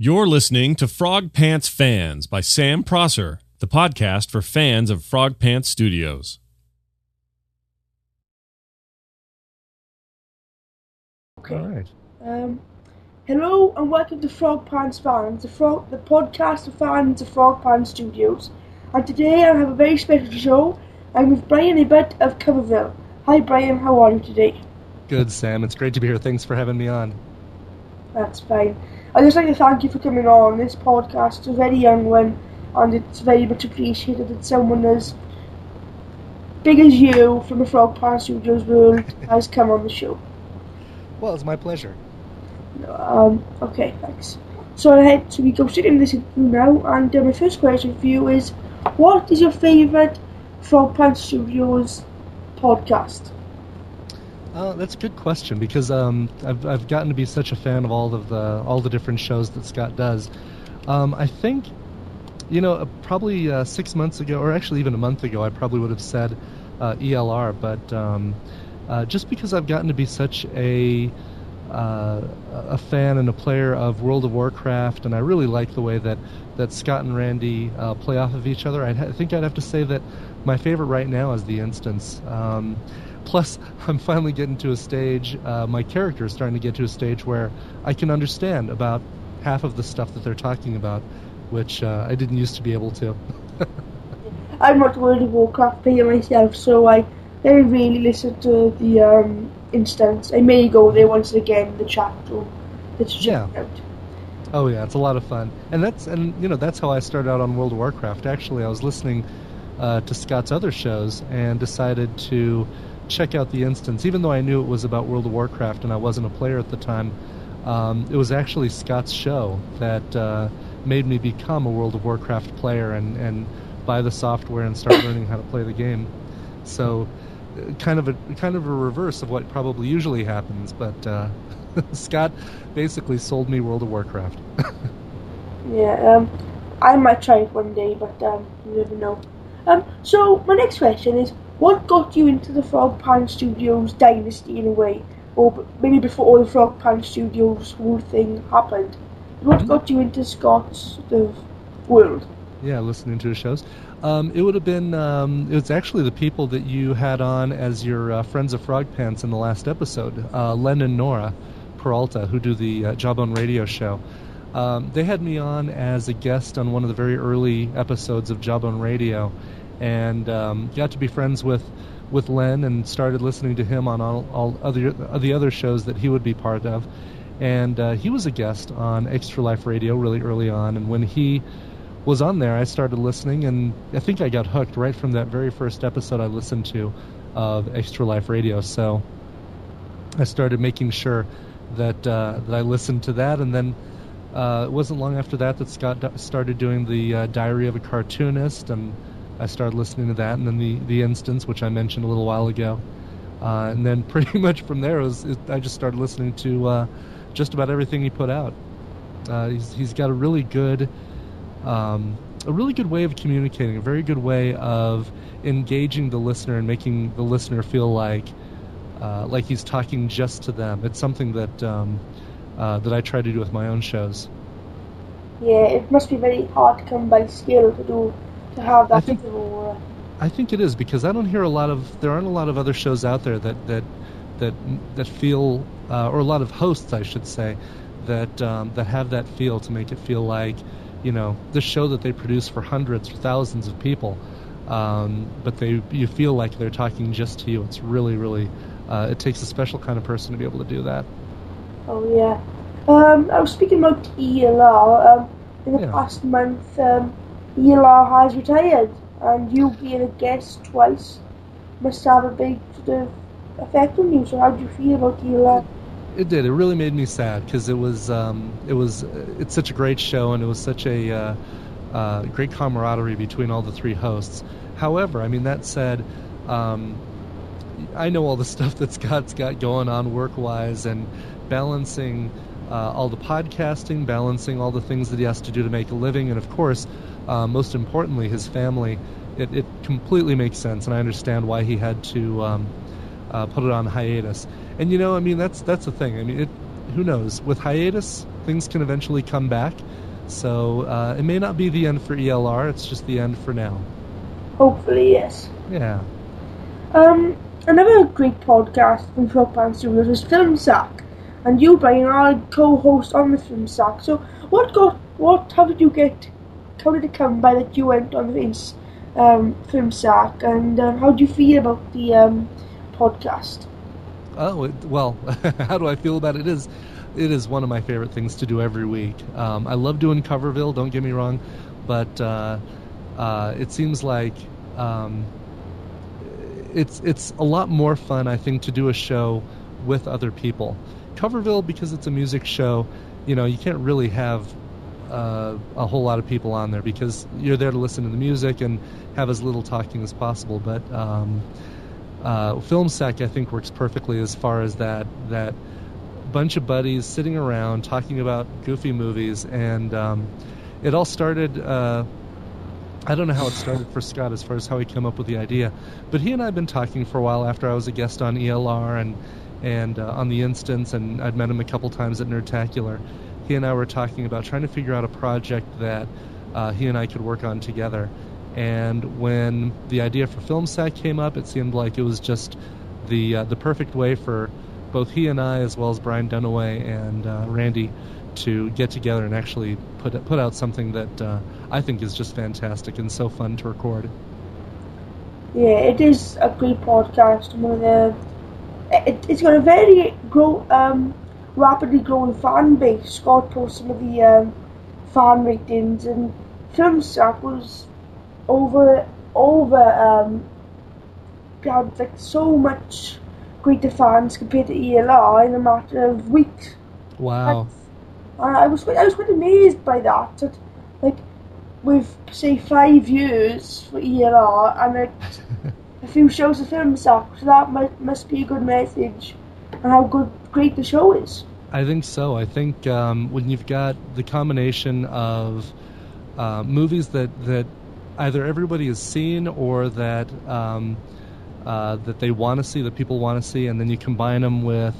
You're listening to Frog Pants Fans by Sam Prosser, the podcast for fans of Frog Pants Studios. Okay. All right. Um, hello and welcome to Frog Pants Fans, the, frog, the podcast of fans of Frog Pants Studios. And today I have a very special show. I'm with Brian Ibbott of Coverville. Hi Brian, how are you today? Good, Sam. It's great to be here. Thanks for having me on. That's fine. I'd just like to thank you for coming on. This podcast is a very young one and it's very much appreciated that someone as big as you from the Frog Pants Studios world has come on the show. Well, it's my pleasure. Um, okay, thanks. So ahead, so we go straight into this interview now, and uh, my first question for you is, what is your favourite Frog Pants Studios podcast? Uh, that's a good question because um, I've I've gotten to be such a fan of all of the all the different shows that Scott does. Um, I think, you know, uh, probably uh, six months ago, or actually even a month ago, I probably would have said uh, ELR, but um, uh, just because I've gotten to be such a uh, a fan and a player of World of Warcraft, and I really like the way that, that Scott and Randy play off of each other. I'd ha- I think I'd have to say that my favorite right now is The Instance. Um, plus, I'm finally getting to a stage, uh, my character is starting to get to a stage where I can understand about half of the stuff that they're talking about, which uh, I didn't used to be able to. I'm not a World of Warcraft player myself, so I very rarely listen to the um, instance. I may go there once again in the chat room. Yeah. out. Oh yeah, it's a lot of fun, and that's and you know that's how I started out on World of Warcraft. Actually, I was listening uh, to Scott's other shows and decided to check out the instance, even though I knew it was about World of Warcraft and I wasn't a player at the time. Um, it was actually Scott's show that uh, made me become a World of Warcraft player and and buy the software and start learning how to play the game. So, uh, kind of a kind of a reverse of what probably usually happens, but. Uh, Scott basically sold me World of Warcraft. Yeah, um, I might try it one day, but um, you never know. Um, so my next question is, what got you into the Frog Pants Studios dynasty in a way, or maybe before all the Frog Pants Studios whole thing happened? What Mhm. got you into Scott's of world? yeah, listening to his shows. Um, it would have been. Um, it was actually the people that you had on as your uh, friends of Frog Pants in the last episode, uh, Len and Nora Peralta, who do the uh, Jawbone Radio show. Um, they had me on as a guest on one of the very early episodes of Jawbone Radio, and um, got to be friends with with Len and started listening to him on all, all other the other shows that he would be part of. And uh, he was a guest on Extra Life Radio really early on, and when he was on there, I started listening, and I think I got hooked right from that very first episode I listened to of Extra Life Radio. So I started making sure that uh, that I listened to that, and then uh, it wasn't long after that that Scott started doing the uh, Diary of a Cartoonist, and I started listening to that, and then the the Instance, which I mentioned a little while ago, uh, and then pretty much from there was it, I just started listening to uh, just about everything he put out. Uh, he's he's got a really good um, a really good way of communicating, a very good way of engaging the listener and making the listener feel like uh, like he's talking just to them. It's something that um, uh, that I try to do with my own shows. Yeah, it must be very hard to come by skill to do to have I that think- of aura. I think it is because I don't hear a lot of there aren't a lot of other shows out there that that that that feel uh, or a lot of hosts I should say that um, that have that feel to make it feel like you know this show that they produce for hundreds or thousands of people um, but they you feel like they're talking just to you it's really really uh, it takes a special kind of person to be able to do that Oh yeah. Um, I was speaking about ELR. Um, in the Yeah. past month, ELR has retired, and you being a guest twice must have a big sort of effect on you. So how do you feel about ELR? It did. It really made me sad because it was um, it was it's such a great show and it was such a uh, uh, great camaraderie between all the three hosts. However, I mean that said, um, I know all the stuff that Scott's got going on work wise and balancing uh, all the podcasting, balancing all the things that he has to do to make a living, and of course, uh, most importantly, his family. It, it completely makes sense, and I understand why he had to um, uh, put it on hiatus. And you know, I mean, that's that's the thing. I mean, it, who knows? With hiatus, things can eventually come back. So uh, it may not be the end for ELR. It's just the end for now. Hopefully, yes. Yeah. Um, another great podcast from Frogpants Studios is Film Sack, and you, Brian, are co-host on the Film Sack. So, what got, what, how did you get, how did it come by that you went on the um, Film Sack, and um, how do you feel about the um, podcast? Oh it, well, how do I feel about it? It is, it is one of my favorite things to do every week. Um, I love doing Coverville. Don't get me wrong, but uh, uh, it seems like um, it's it's a lot more fun, I think, to do a show with other people. Coverville, because it's a music show, you know, you can't really have uh, a whole lot of people on there because you're there to listen to the music and have as little talking as possible. But um, uh, Film Sack, I think, works perfectly as far as that that bunch of buddies sitting around talking about goofy movies, and um, it all started. Uh, I don't know how it started for Scott as far as how he came up with the idea, but he and I had been talking for a while after I was a guest on ELR and and uh, on the instance, and I'd met him a couple times at Nerdtacular. He and I were talking about trying to figure out a project that uh, he and I could work on together. And when the idea for Film Sack came up, it seemed like it was just the uh, the perfect way for both he and I, as well as Brian Dunaway and uh, Randy, to get together and actually put put out something that uh, I think is just fantastic and so fun to record. Yeah, it is a great podcast. One of the it, it's got a very grow um, rapidly growing fan base. Scott posted some of the um, fan ratings, and Film Sack was over over um, had like so much greater fans compared to ELR in a matter of weeks. Wow. And I was I was quite amazed by that. that like with say five years for ELR and a, a few shows of film sack, so that must be a good message and how good great the show is. I think so. I think um, when you've got the combination of uh, movies that that either everybody has seen or that um, uh, that they want to see, that people want to see, and then you combine them with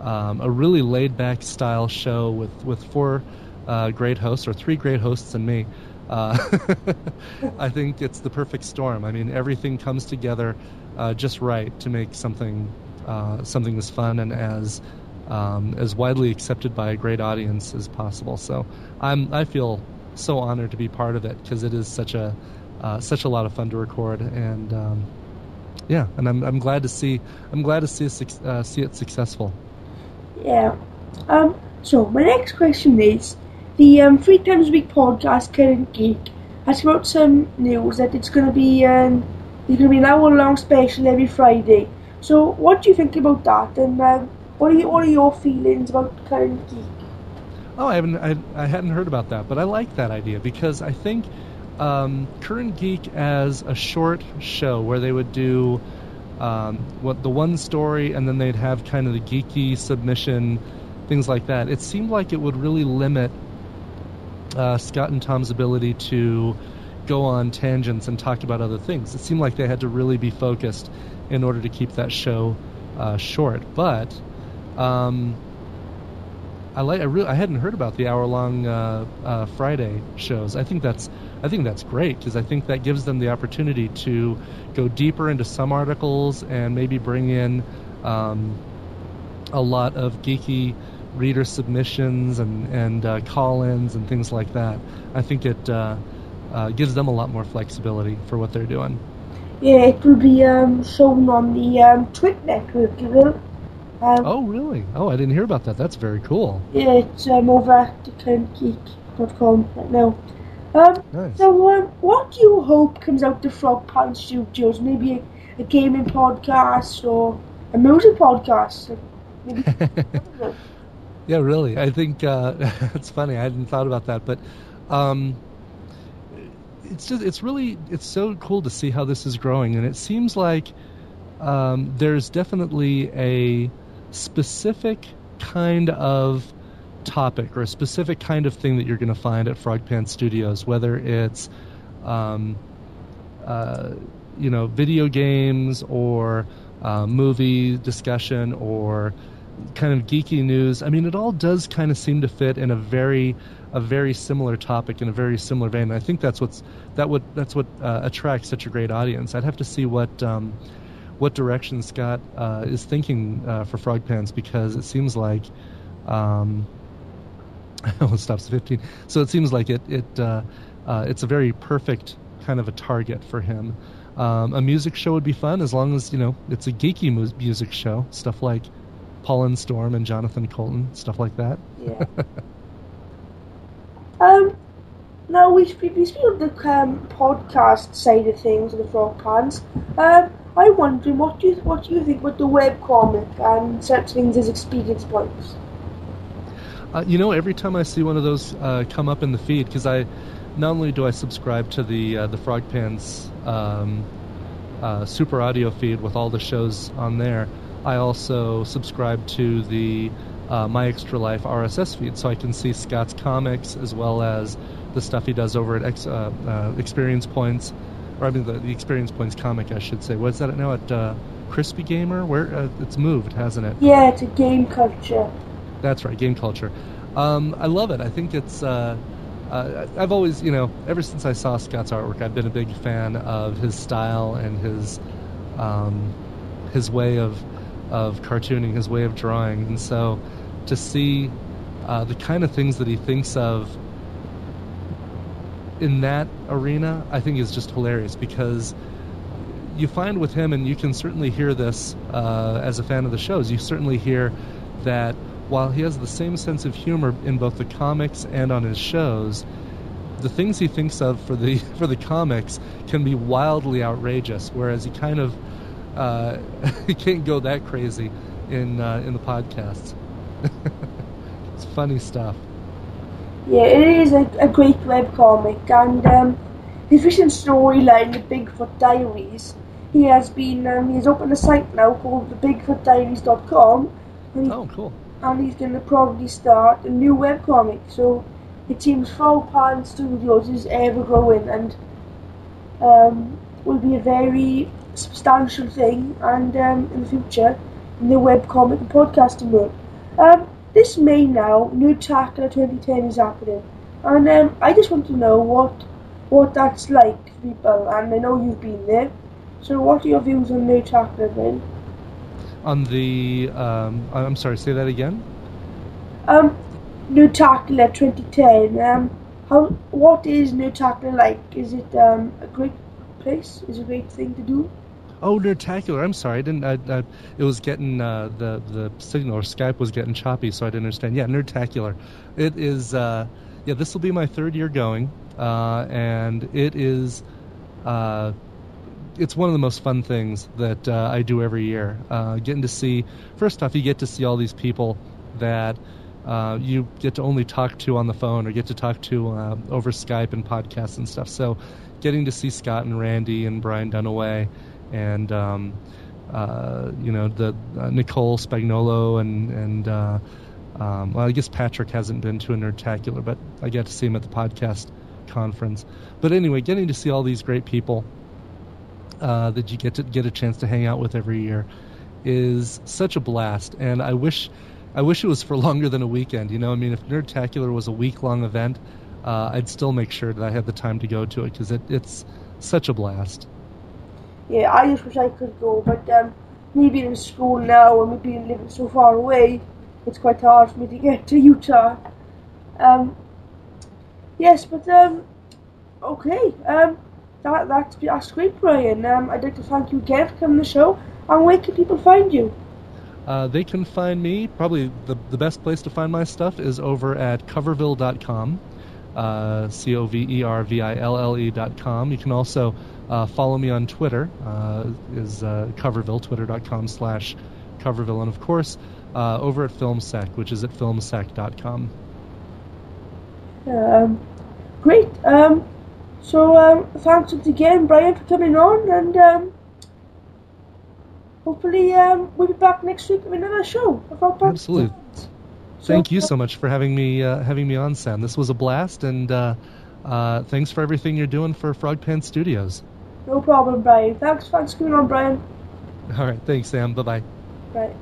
um, a really laid back style show with, with four uh, great hosts, or three great hosts and me. Uh, I think it's the perfect storm. I mean, everything comes together uh, just right to make something uh, something as fun and as um, as widely accepted by a great audience as possible. So I'm I feel so honored to be part of it because it is such a uh, such a lot of fun to record and um, yeah, and I'm I'm glad to see I'm glad to see uh, see it successful. Yeah. Um. So my next question is the um, three times a week podcast Current Geek has come some news that it's going to be um, there's going to be an hour long special every Friday. So what do you think about that? And um, what are you, what are your feelings about Current Geek? Oh, I haven't I, I hadn't heard about that, but I like that idea because I think um, Current Geek as a short show where they would do um, what the one story and then they'd have kind of the geeky submission, things like that. It seemed like it would really limit uh, Scott and Tom's ability to go on tangents and talk about other things. It seemed like they had to really be focused in order to keep that show uh, short. But um, I like I really I hadn't heard about the hour long uh, uh, Friday shows. I think that's I think that's great because I think that gives them the opportunity to go deeper into some articles and maybe bring in um, a lot of geeky reader submissions and and uh, call-ins and things like that. I think it uh, uh, gives them a lot more flexibility for what they're doing. Yeah, it will be um, shown on the um, TWiT network. It will. Um, oh, really? Oh, I didn't hear about that. That's very cool. Yeah, it's um, over at currentgeek.com right now. Um, nice. So, um, what do you hope comes out of Frog Pants Studios? Maybe a, a gaming podcast or a music podcast? Yeah, really. I think uh, it's funny. I hadn't thought about that, but um, it's just it's really it's so cool to see how this is growing, and it seems like um, there's definitely a specific kind of topic or a specific kind of thing that you're going to find at Frog Pants Studios, whether it's um, uh, you know video games or uh, movie discussion or kind of geeky news. I mean, it all does kind of seem to fit in a very a very similar topic in a very similar vein. And I think that's what's that would that's what uh, attracts such a great audience. I'd have to see what um, what direction Scott uh, is thinking uh, for Frog Pants because it seems like um, oh, it stops at 15. So it seems like it it uh, uh, it's a very perfect kind of a target for him. Um, a music show would be fun as long as you know it's a geeky mu- music show, stuff like And Storm and Jonathan Coulton, stuff like that. Yeah. um, now we speak, we speak of the um, podcast side of things, the Frog Pants. Um, I'm wondering what do you what do you think about the web comic and such things as experience points? Uh, you know, every time I see one of those uh, come up in the feed, because I not only do I subscribe to the uh, the Frog Pants um, uh, super audio feed with all the shows on there, I also subscribe to the uh, My Extra Life RSS feed, so I can see Scott's comics as well as the stuff he does over at X, uh, uh, Experience Points, or I mean the, the Experience Points comic, I should say. What's that now at uh, Crispy Gamer? Where uh, it's moved, hasn't it? Yeah, it's a game culture. That's right, game culture. Um, I love it. I think it's. Uh, uh, I've always, you know, ever since I saw Scott's artwork, I've been a big fan of his style and his um, his way of of cartooning, his way of drawing, and so to see uh, the kind of things that he thinks of in that arena, I think is just hilarious because you find with him, and you can certainly hear this uh, as a fan of the shows. You certainly hear that while he has the same sense of humor in both the comics and on his shows, the things he thinks of for the for the comics can be wildly outrageous, whereas he kind of uh, he can't go that crazy in uh, in the podcasts. it's funny stuff. Yeah, it is a, a great web comic, and um, his recent storyline, the Bigfoot Diaries, he has been um, he has opened a site now called thebigfootdiaries.com, and, he, Oh, cool. and he's going to probably start a new web comic. So it seems Frog Pants Studios is ever growing and um, will be a very substantial thing, and um, in the future in the webcomic and podcasting world. Um, this May now, Nerdtacular 2010 is happening, and um, I just want to know what what that's like for people. And I know you've been there, so what are your views on Nerdtacular then? On the, um, I'm sorry, say that again. Um, Nerdtacular 2010. Um, how what is Nerdtacular like? Is it um a great place? Is a great thing to do? Oh, Nerdtacular. I'm sorry. I didn't. I, I, it was getting uh, the the signal or Skype was getting choppy, so I didn't understand. Yeah, Nerdtacular. It is. Uh, yeah, this will be my third year going, uh, and it is. Uh, it's one of the most fun things that uh, I do every year. Uh, getting to see, first off, you get to see all these people that uh, you get to only talk to on the phone or get to talk to uh, over Skype and podcasts and stuff. So, getting to see Scott and Randy and Brian Dunaway and um, uh, you know the uh, Nicole Spagnolo and and uh, um, well, I guess Patrick hasn't been to a Nerdtacular, but I get to see him at the podcast conference. But anyway, getting to see all these great people that you get to get a chance to hang out with every year is such a blast, and I wish I wish it was for longer than a weekend. You know, I mean, if Nerdtacular was a week long event, uh, I'd still make sure that I had the time to go to it because it, it's such a blast. Yeah, I just wish I could go, but um, me being in school now and me being living so far away, it's quite hard for me to get to Utah. Um, yes, but um, okay, um, that that's that's great, Brian. Um, I'd like to thank you again for coming on the show. And where can people find you? Uh, they can find me, probably the, the best place to find my stuff is over at coverville.com, uh, C O V E R V I L L E.com. You can also uh, follow me on Twitter, uh, is uh, coverville, twitter.com slash coverville. And of course, uh, over at FilmSack, which is at filmsack.com. Um, great. Um, so um, thanks again, Brian, for coming on, and um, hopefully um, we'll be back next week with another show. about Absolutely. So- Thank you so much for having me uh, having me on, Sam. This was a blast, and uh, uh, thanks for everything you're doing for Frog Frogpants Studios. No problem, Brian. Thanks, thanks for coming on, Brian. All right, thanks, Sam. Bye bye. Bye.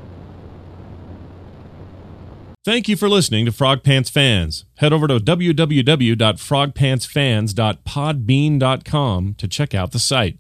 Thank you for listening to Frog Pants Fans. Head over to www.frogpantsfans.podbean.com to check out the site.